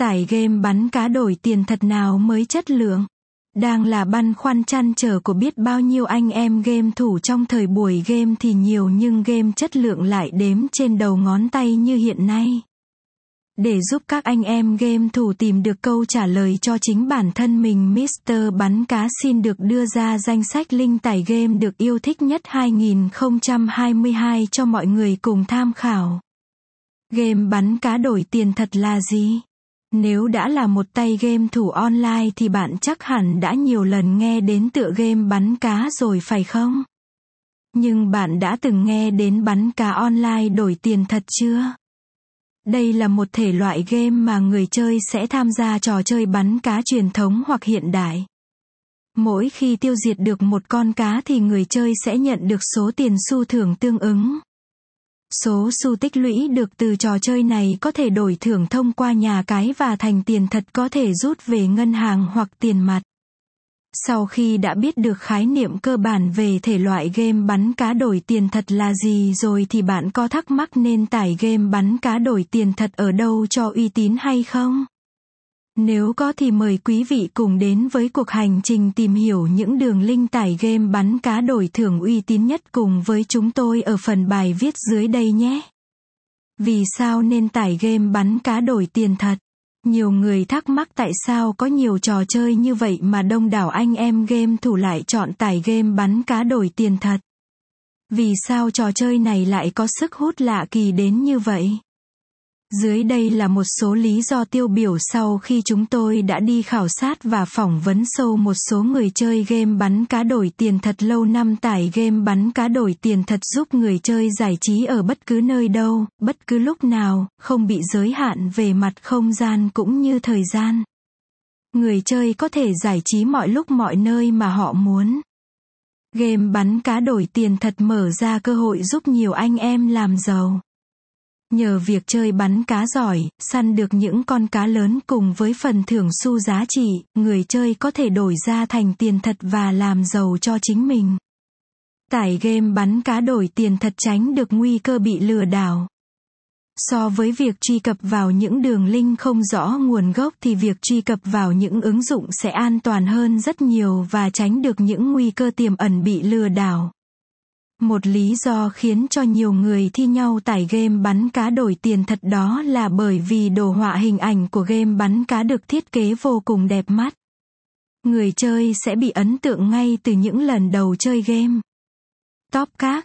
Tải game bắn cá đổi tiền thật nào mới chất lượng? Đang là băn khoăn chăn trở của biết bao nhiêu anh em game thủ trong thời buổi game thì nhiều nhưng game chất lượng lại đếm trên đầu ngón tay như hiện nay. Để giúp các anh em game thủ tìm được câu trả lời cho chính bản thân mình Mr. Bắn Cá xin được đưa ra danh sách link tải game được yêu thích nhất 2022 cho mọi người cùng tham khảo. Game bắn cá đổi tiền thật là gì? Nếu đã là một tay game thủ online thì bạn chắc hẳn đã nhiều lần nghe đến tựa game bắn cá rồi phải không? Nhưng bạn đã từng nghe đến bắn cá online đổi tiền thật chưa? Đây là một thể loại game mà người chơi sẽ tham gia trò chơi bắn cá truyền thống hoặc hiện đại. Mỗi khi tiêu diệt được một con cá thì người chơi sẽ nhận được số tiền xu thưởng tương ứng. Số xu tích lũy được từ trò chơi này có thể đổi thưởng thông qua nhà cái và thành tiền thật có thể rút về ngân hàng hoặc tiền mặt. Sau khi đã biết được khái niệm cơ bản về thể loại game bắn cá đổi tiền thật là gì rồi thì bạn có thắc mắc nên tải game bắn cá đổi tiền thật ở đâu cho uy tín hay không? Nếu có thì mời quý vị cùng đến với cuộc hành trình tìm hiểu những đường link tải game bắn cá đổi thưởng uy tín nhất cùng với chúng tôi ở phần bài viết dưới đây nhé. Vì sao nên tải game bắn cá đổi tiền thật? Nhiều người thắc mắc tại sao có nhiều trò chơi như vậy mà đông đảo anh em game thủ lại chọn tải game bắn cá đổi tiền thật. Vì sao trò chơi này lại có sức hút lạ kỳ đến như vậy? Dưới đây là một số lý do tiêu biểu sau khi chúng tôi đã đi khảo sát và phỏng vấn sâu một số người chơi game bắn cá đổi tiền thật lâu năm tải game bắn cá đổi tiền thật giúp người chơi giải trí ở bất cứ nơi đâu, bất cứ lúc nào, không bị giới hạn về mặt không gian cũng như thời gian. Người chơi có thể giải trí mọi lúc mọi nơi mà họ muốn. Game bắn cá đổi tiền thật mở ra cơ hội giúp nhiều anh em làm giàu. Nhờ việc chơi bắn cá giỏi, săn được những con cá lớn cùng với phần thưởng xu giá trị, người chơi có thể đổi ra thành tiền thật và làm giàu cho chính mình. Tải game bắn cá đổi tiền thật tránh được nguy cơ bị lừa đảo. So với việc truy cập vào những đường link không rõ nguồn gốc thì việc truy cập vào những ứng dụng sẽ an toàn hơn rất nhiều và tránh được những nguy cơ tiềm ẩn bị lừa đảo. Một lý do khiến cho nhiều người thi nhau tải game bắn cá đổi tiền thật đó là bởi vì đồ họa hình ảnh của game bắn cá được thiết kế vô cùng đẹp mắt. Người chơi sẽ bị ấn tượng ngay từ những lần đầu chơi game. Top các